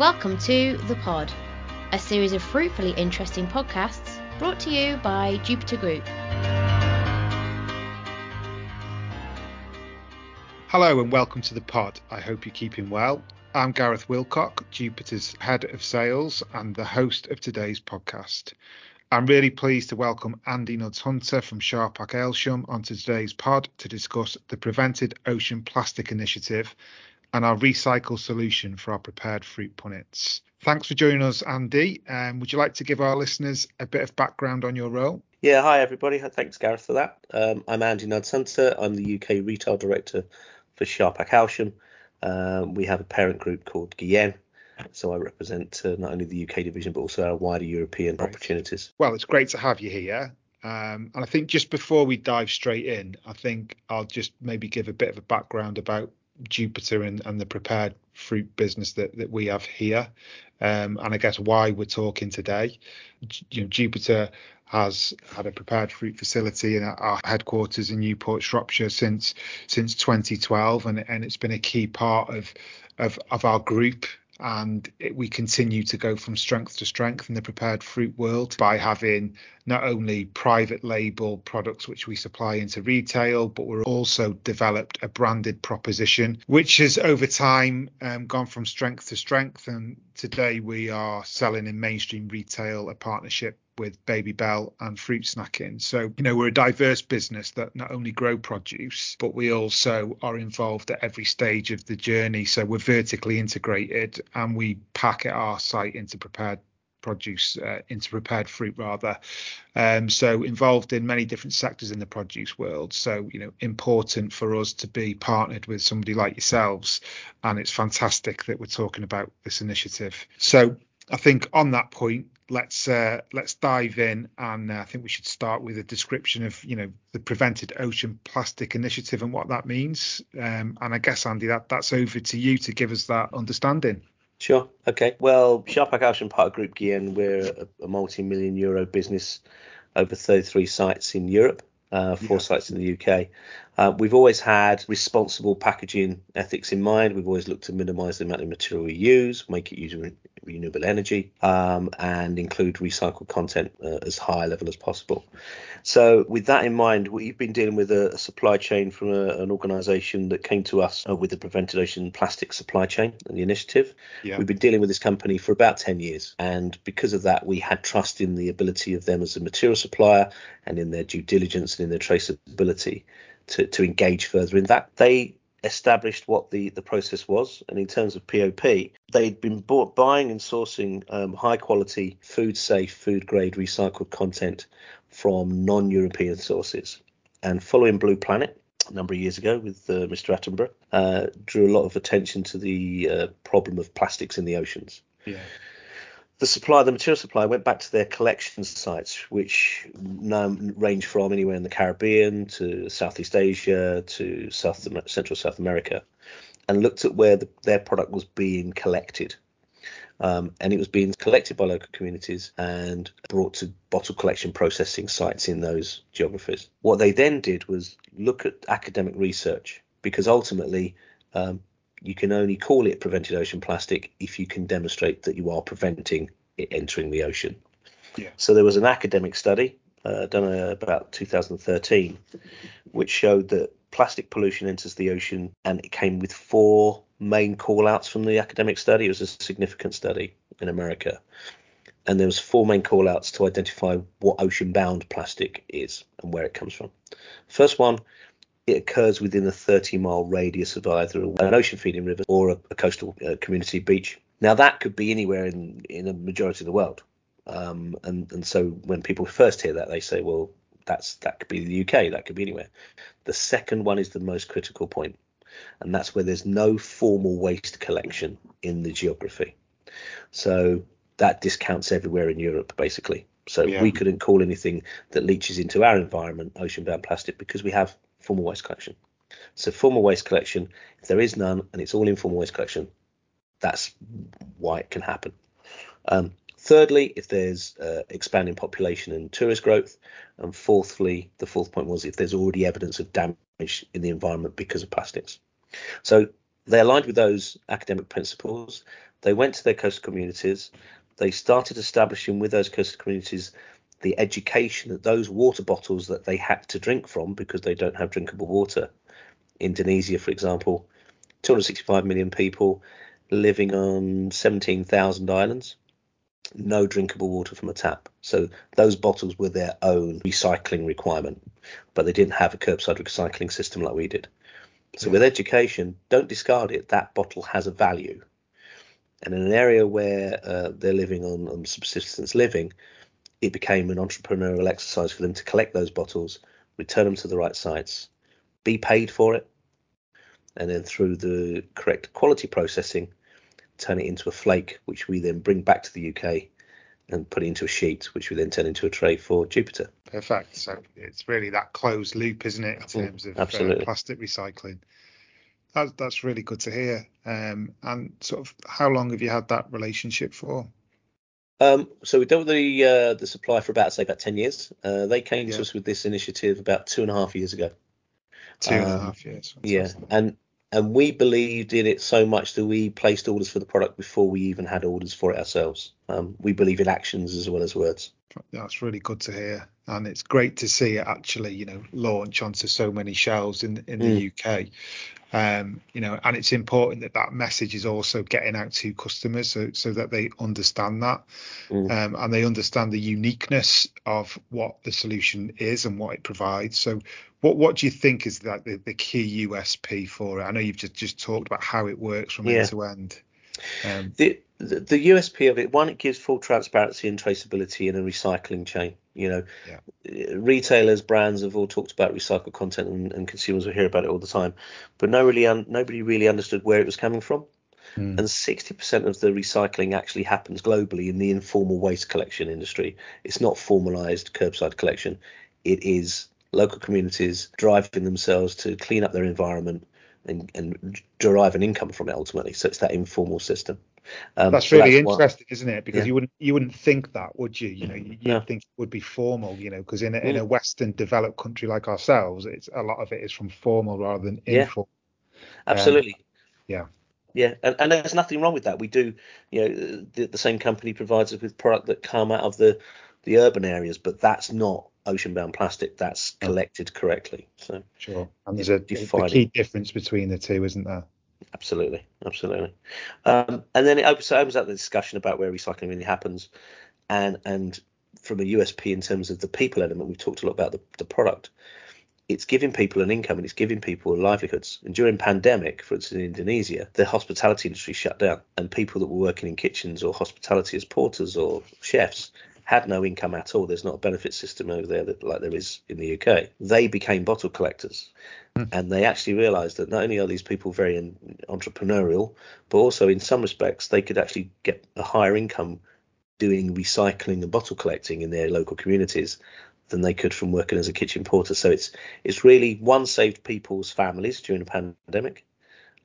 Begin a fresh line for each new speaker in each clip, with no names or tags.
Welcome to The Pod, a series of fruitfully interesting podcasts brought to you by Jupiter Group.
Hello and welcome to The Pod. I hope you're keeping well. I'm Gareth Wilcock, Jupiter's head of sales and the host of today's podcast. I'm really pleased to welcome Andy Nudds-Hunter from Sharpak Aylesham onto today's pod to discuss the Prevented Ocean Plastic Initiative and our recycle solution for our prepared fruit punnets. Thanks for joining us, Andy. Um, would you like to give our listeners a bit of background on your role?
Yeah, hi everybody. Thanks, Gareth, for that. Um, I'm Andy Nudds-Hunter. I'm the UK Retail Director for Sharpak. Um, we have a parent group called Guillin. So I represent uh, not only the UK division but also our wider European right. opportunities.
Well, it's great to have you here. Um, and I think just before we dive straight in, I think I'll just maybe give a bit of a background about Jupiter and, and the prepared fruit business that, that we have here. Um, and I guess why we're talking today. You know, Jupiter has had a prepared fruit facility in our headquarters in Newport, Shropshire since since 2012, and, and it's been a key part of of, of our group and it, we continue to go from strength to strength in the prepared fruit world by having not only private label products which we supply into retail, but we're also developed a branded proposition which has over time um, gone from strength to strength. And today we are selling in mainstream retail a partnership with Babybel and fruit snacking. So, you know, we're a diverse business that not only grow produce, but we also are involved at every stage of the journey. So we're vertically integrated and we pack at our site into prepared produce uh, into prepared fruit rather. Um, so involved in many different sectors in the produce world. So you know important for us to be partnered with somebody like yourselves. And it's fantastic that we're talking about this initiative. So i think on that point let's uh, let's dive in, and uh, I think we should start with a description of you know the Prevented Ocean Plastic Initiative and what that means. Um, and I guess Andy, that that's over to you to give us that understanding.
Sure. Okay. Well, Sharpak Aylesham part of Group Guillin, we're a, a multi-million euro business over 33 sites in Europe uh, four yeah. sites in the UK. Uh, we've always had responsible packaging ethics in mind. We've always looked to minimise the amount of material we use, make it use re- renewable energy, um, and include recycled content uh, as high a level as possible. So, with that in mind, we've been dealing with a, a supply chain from a, an organisation that came to us uh, with the Prevented Ocean Plastic Supply Chain and the initiative. Yeah. We've been dealing with this company for about 10 years, and because of that, we had trust in the ability of them as a material supplier and in their due diligence and in their traceability to, to engage further in that. They established what the, the process was. And in terms of POP, they'd been bought, buying and sourcing um, high quality, food safe, food grade recycled content from non European sources. And following Blue Planet, a number of years ago with uh, Mr. Attenborough, uh, drew a lot of attention to the uh, problem of plastics in the oceans. Yeah the supply, the material supply, went back to their collection sites, which now range from anywhere in the Caribbean to Southeast Asia to South Central South America, and looked at where the, their product was being collected. Um, and it was being collected by local communities and brought to bottle collection processing sites in those geographies. What they then did was look at academic research because ultimately um, you can only call it prevented ocean plastic if you can demonstrate that you are preventing it entering the ocean. Yeah. So there was an academic study uh, done uh, about 2013, which showed that plastic pollution enters the ocean, and it came with four main call-outs from the academic study. It was a significant study in America, and there was four main call-outs to identify what ocean-bound plastic is and where it comes from. First one it occurs within a 30 mile radius of either an ocean feeding river or a, a coastal uh, community beach. Now, that could be anywhere in, in a majority of the world. Um, and, and so when people first hear that, they say, well, that's that could be the UK, that could be anywhere. The second one is the most critical point, and that's where there's no formal waste collection in the geography. So that discounts everywhere in Europe, basically. So yeah. we couldn't call anything that leaches into our environment ocean-bound plastic because we have formal waste collection. So formal waste collection, if there is none and it's all informal waste collection, that's why it can happen. Um, thirdly, if there's uh, expanding population and tourist growth, and fourthly, the fourth point was if there's already evidence of damage in the environment because of plastics. So they aligned with those academic principles. They went to their coastal communities. They started establishing with those coastal communities the education that those water bottles that they had to drink from because they don't have drinkable water. Indonesia, for example, 265 million people living on 17,000 islands, no drinkable water from a tap. So those bottles were their own recycling requirement, but they didn't have a curbside recycling system like we did. So with education, don't discard it. That bottle has a value. And in an area where uh, they're living on, on subsistence living, it became an entrepreneurial exercise for them to collect those bottles, return them to the right sites, be paid for it, and then through the correct quality processing, turn it into a flake, which we then bring back to the UK and put it into a sheet, which we then turn into a tray for Jupiter.
Perfect. So it's really that closed loop, isn't it, in terms of uh, plastic recycling? That's that's really good to hear. Um, and sort of, how long have you had that relationship for?
Um, so we've dealt with the uh, the supply for about say about ten years. Uh, they came yeah. to us with this initiative about two and a half years ago.
Two and um, a half years.
Fantastic. Yeah, and and we believed in it so much that we placed orders for the product before we even had orders for it ourselves. Um, we believe in actions as well as words.
That's really good to hear, and it's great to see it actually, you know, launch onto so many shelves in in the mm. UK. Um, you know, and it's important that that message is also getting out to customers so so that they understand that, mm. um, and they understand the uniqueness of what the solution is and what it provides. So, what what do you think is that the, the key USP for it? I know you've just just talked about how it works from yeah. end to end.
Um, the, the, the USP of it, one, it gives full transparency and traceability in a recycling chain. You know, yeah. retailers, brands have all talked about recycled content, and, and, consumers will hear about it all the time, but no really un, nobody really understood where it was coming from. Mm. And 60% of the recycling actually happens globally in the informal waste collection industry. It's not formalized curbside collection. It is local communities driving themselves to clean up their environment and, and derive an income from it ultimately. So it's that informal system.
Um, that's really that's interesting, what, isn't it? Because yeah. you wouldn't you wouldn't think that, would you? You know, you, no. think it would be formal, you know, because in a, in a Western developed country like ourselves, it's a lot of it is from formal rather than informal.
Yeah. Absolutely. Um,
yeah.
Yeah, and, and there's nothing wrong with that. We do, you know, the, the same company provides us with product that come out of the the urban areas, but that's not ocean-bound plastic. That's collected correctly. So
sure, and there's a, a key difference between the two, isn't there?
Absolutely, absolutely. Um, and then it opens, it opens up the discussion about where recycling really happens, and and from a USP in terms of the people element, we've talked a lot about the, the product. It's giving people an income and it's giving people livelihoods. And during pandemic, for instance, in Indonesia, the hospitality industry shut down, and people that were working in kitchens or hospitality as porters or chefs had no income at all. There's not a benefit system over there that, like there is in the UK. They became bottle collectors. Mm. And they actually realised that not only are these people very entrepreneurial, but also in some respects they could actually get a higher income doing recycling and bottle collecting in their local communities than they could from working as a kitchen porter. So it's it's really one saved people's families during a pandemic,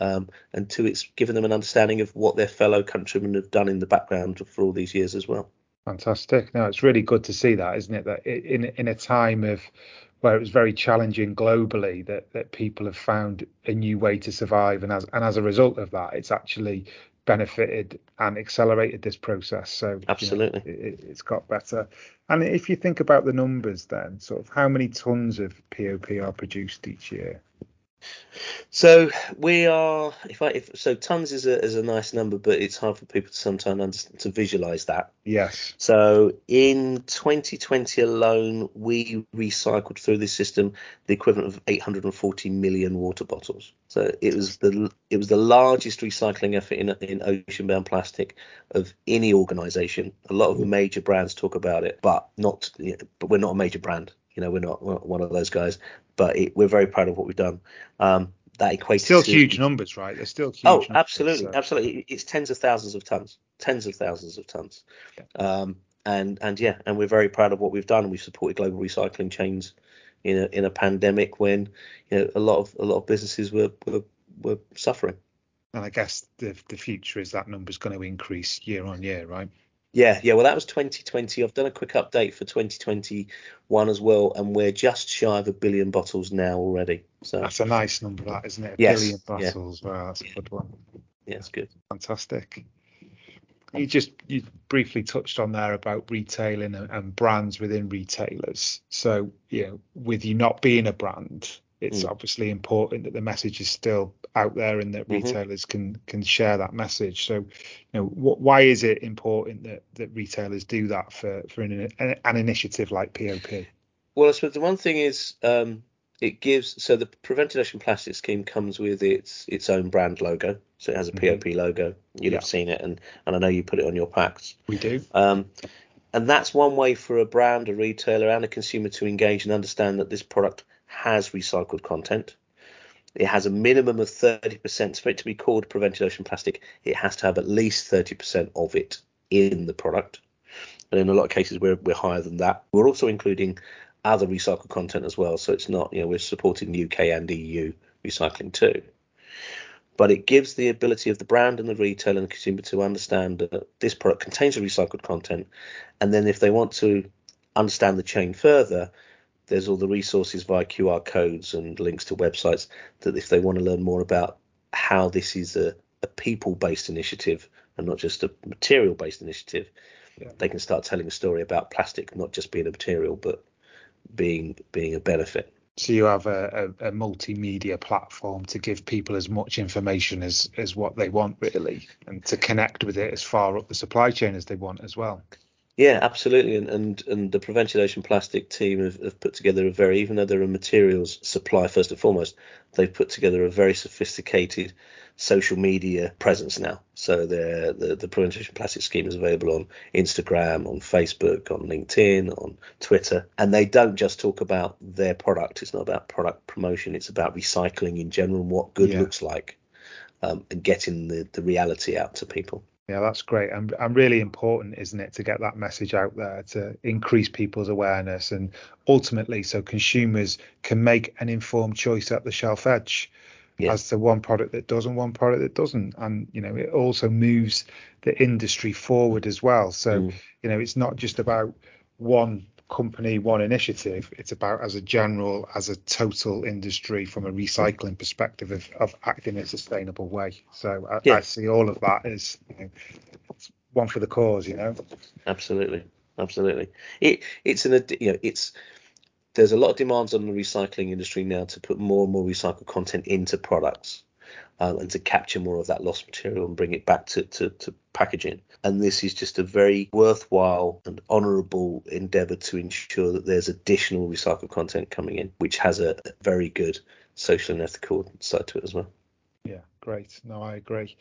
um, and two it's given them an understanding of what their fellow countrymen have done in the background for all these years as well.
Fantastic. No, it's really good to see that, isn't it? That in in a time of where it was very challenging globally, that that people have found a new way to survive, and as and as a result of that, it's actually benefited and accelerated this process. So
absolutely,
you know, it, it's got better. And if you think about the numbers, then sort of how many tons of POP are produced each year?
So we are, if I, if so, tons is a is a nice number, but it's hard for people to sometimes understand, to visualize that.
Yes.
So in 2020 alone, we recycled through this system the equivalent of 840 million water bottles. So it was the it was the largest recycling effort in in ocean-bound plastic of any organisation. A lot of mm. major brands talk about it, but not, but we're not a major brand. You know, we're not, we're not one of those guys but it, we're very proud of what we've done. Um, that equates
still to, huge numbers, right? They're still huge.
Oh,
numbers,
absolutely, so. absolutely. It's tens of thousands of tons, tens of thousands of tons. Yeah. Um, and and yeah, and we're very proud of what we've done. We've supported global recycling chains in a in a pandemic when you know a lot of a lot of businesses were were, were suffering.
And I guess the the future is that number's going to increase year on year, right?
Yeah, yeah. Well, that was 2020. I've done a quick update for 2021 as well, and we're just shy of a billion bottles now already. So
that's a nice number, that isn't it? A yes, billion bottles. Yeah. Wow, that's a good one.
Yeah, it's good.
Fantastic. you just you briefly touched on there about retailing and, and brands within retailers. So you know, with you not being a brand, it's mm. obviously important that the message is still out there and that mm-hmm. retailers can can share that message. So, you know, wh- why is it important that that retailers do that for for an, an initiative like POP?
Well, I suppose the one thing is um, it gives so the Prevented Ocean Plastic scheme comes with its its own brand logo, so it has a mm-hmm. POP logo. You'll yeah. have seen it, and and I know you put it on your packs.
We do.
Um, and that's one way for a brand, a retailer, and a consumer to engage and understand that this product has recycled content. It has a minimum of 30%. For it to be called prevented ocean plastic, it has to have at least 30% of it in the product. And in a lot of cases, we're, we're higher than that. We're also including other recycled content as well. So it's not, you know, we're supporting UK and EU recycling too. But it gives the ability of the brand and the retailer and the consumer to understand that this product contains a recycled content. And then if they want to understand the chain further, there's all the resources via QR codes and links to websites that if they want to learn more about how this is a, a people based initiative and not just a material based initiative, yeah. they can start telling a story about plastic not just being a material but being being a benefit.
So you have a, a, a, multimedia platform to give people as much information as as what they want really, and to connect with it as far up the supply chain as they want as well.
Yeah, absolutely. And and, and the Prevented Ocean Plastic team have, have, put together a very, even though they're a materials supply first and foremost, they've put together a very sophisticated social media presence now. So the the Prevented Ocean Plastic scheme is available on Instagram, on Facebook, on LinkedIn, on Twitter, and they don't just talk about their product. It's not about product promotion. It's about recycling in general and what good yeah. looks like, um, and getting the the reality out to people.
Yeah, that's great and, and really important, isn't it, to get that message out there to increase people's awareness and ultimately so consumers can make an informed choice at the shelf edge yeah. as to one product that does and one product that doesn't. And, you know, it also moves the industry forward as well. So, mm. you know, it's not just about one company, one initiative. It's about as a general, as a total industry from a recycling perspective of, of acting in a sustainable way. So I, yeah. I see all of that as you know, one for the cause. You know.
Absolutely, absolutely. It it's an you know it's there's a lot of demands on the recycling industry now to put more and more recycled content into products um, and to capture more of that lost material and bring it back to, to, to packaging. And this is just a very worthwhile and honourable endeavour to ensure that there's additional recycled content coming in, which has a very good social and ethical side to it as well.
Yeah, great. No, I agree.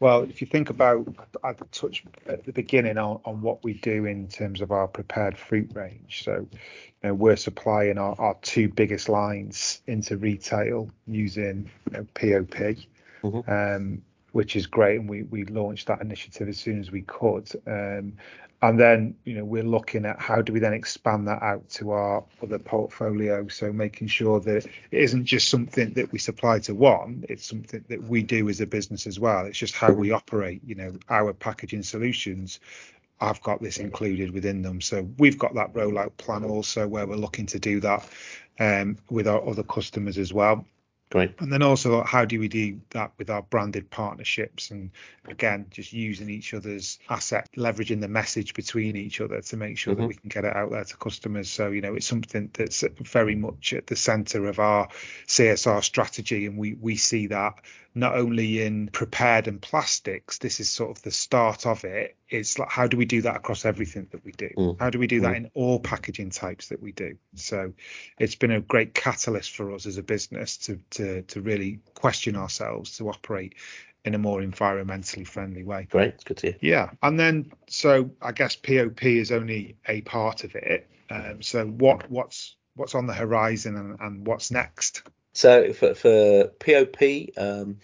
Well, if you think about, I touched at the beginning on, on what we do in terms of our prepared fruit range. So, you know, we're supplying our, our two biggest lines into retail using you know, POP, mm-hmm. um, which is great. And we, we launched that initiative as soon as we could. Um, and then you know we're looking at how do we then expand that out to our other portfolio so making sure that it isn't just something that we supply to one it's something that we do as a business as well it's just how we operate you know our packaging solutions I've got this included within them. So we've got that rollout plan also where we're looking to do that um, with our other customers as well.
Great.
And then also, how do we do that with our branded partnerships? And again, just using each other's asset, leveraging the message between each other to make sure mm-hmm. that we can get it out there to customers. So, you know, it's something that's very much at the center of our CSR strategy. And we, we see that not only in prepared and plastics, this is sort of the start of it. It's like, how do we do that across everything that we do? Mm. How do we do that mm. in all packaging types that we do? So it's been a great catalyst for us as a business to, to, to really question ourselves to operate in a more environmentally friendly way.
Great, it's good to hear.
Yeah, and then so I guess POP is only a part of it. Um, so what what's what's on the horizon and, and what's next?
So for, for POP, um,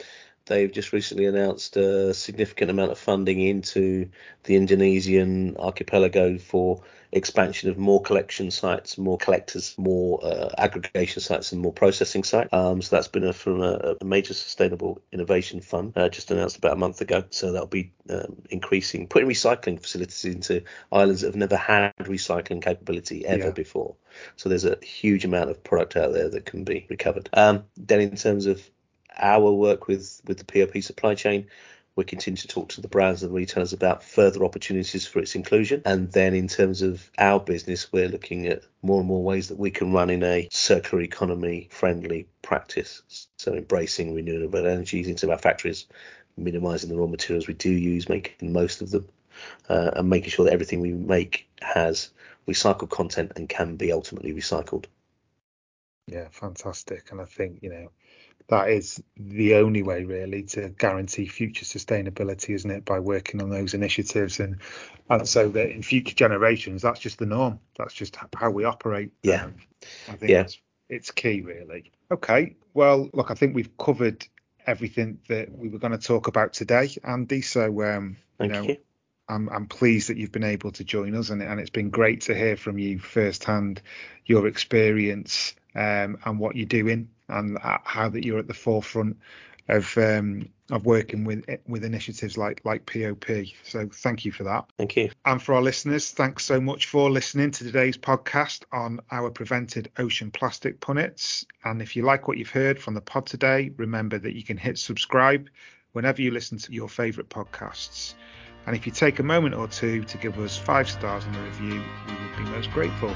they've just recently announced a significant amount of funding into the Indonesian archipelago for expansion of more collection sites, more collectors, more uh, aggregation sites, and more processing sites. Um, so that's been a, from a, a, major sustainable innovation fund uh, just announced about a month ago. So that'll be um, increasing, putting recycling facilities into islands that have never had recycling capability ever yeah. before. So there's a huge amount of product out there that can be recovered. Um, then in terms of our work with with the POP supply chain, we continue to talk to the brands and retailers about further opportunities for its inclusion. And then in terms of our business, we're looking at more and more ways that we can run in a circular economy friendly practice. So embracing renewable energies into our factories, minimizing the raw materials we do use, making most of them, uh, and making sure that everything we make has recycled content and can be ultimately recycled.
Yeah, fantastic. And I think, you know, that is the only way really to guarantee future sustainability, isn't it? By working on those initiatives and and so that in future generations, that's just the norm. That's just how we operate.
Yeah.
Um, I think
yeah.
it's, it's key really. Okay. Well, look, I think we've covered everything that we were going to talk about today, Andy. So um,
Thank
you know,
you.
I'm, I'm pleased that you've been able to join us, and, and it's been great to hear from you firsthand your experience um, and what you're doing, and how that you're at the forefront of um, of working with with initiatives like like POP. So thank you for that.
Thank you.
And for our listeners, thanks so much for listening to today's podcast on our prevented ocean plastic punnets. And if you like what you've heard from the pod today, remember that you can hit subscribe whenever you listen to your favourite podcasts. And if you take a moment or two to give us five stars in the review, we would be most grateful.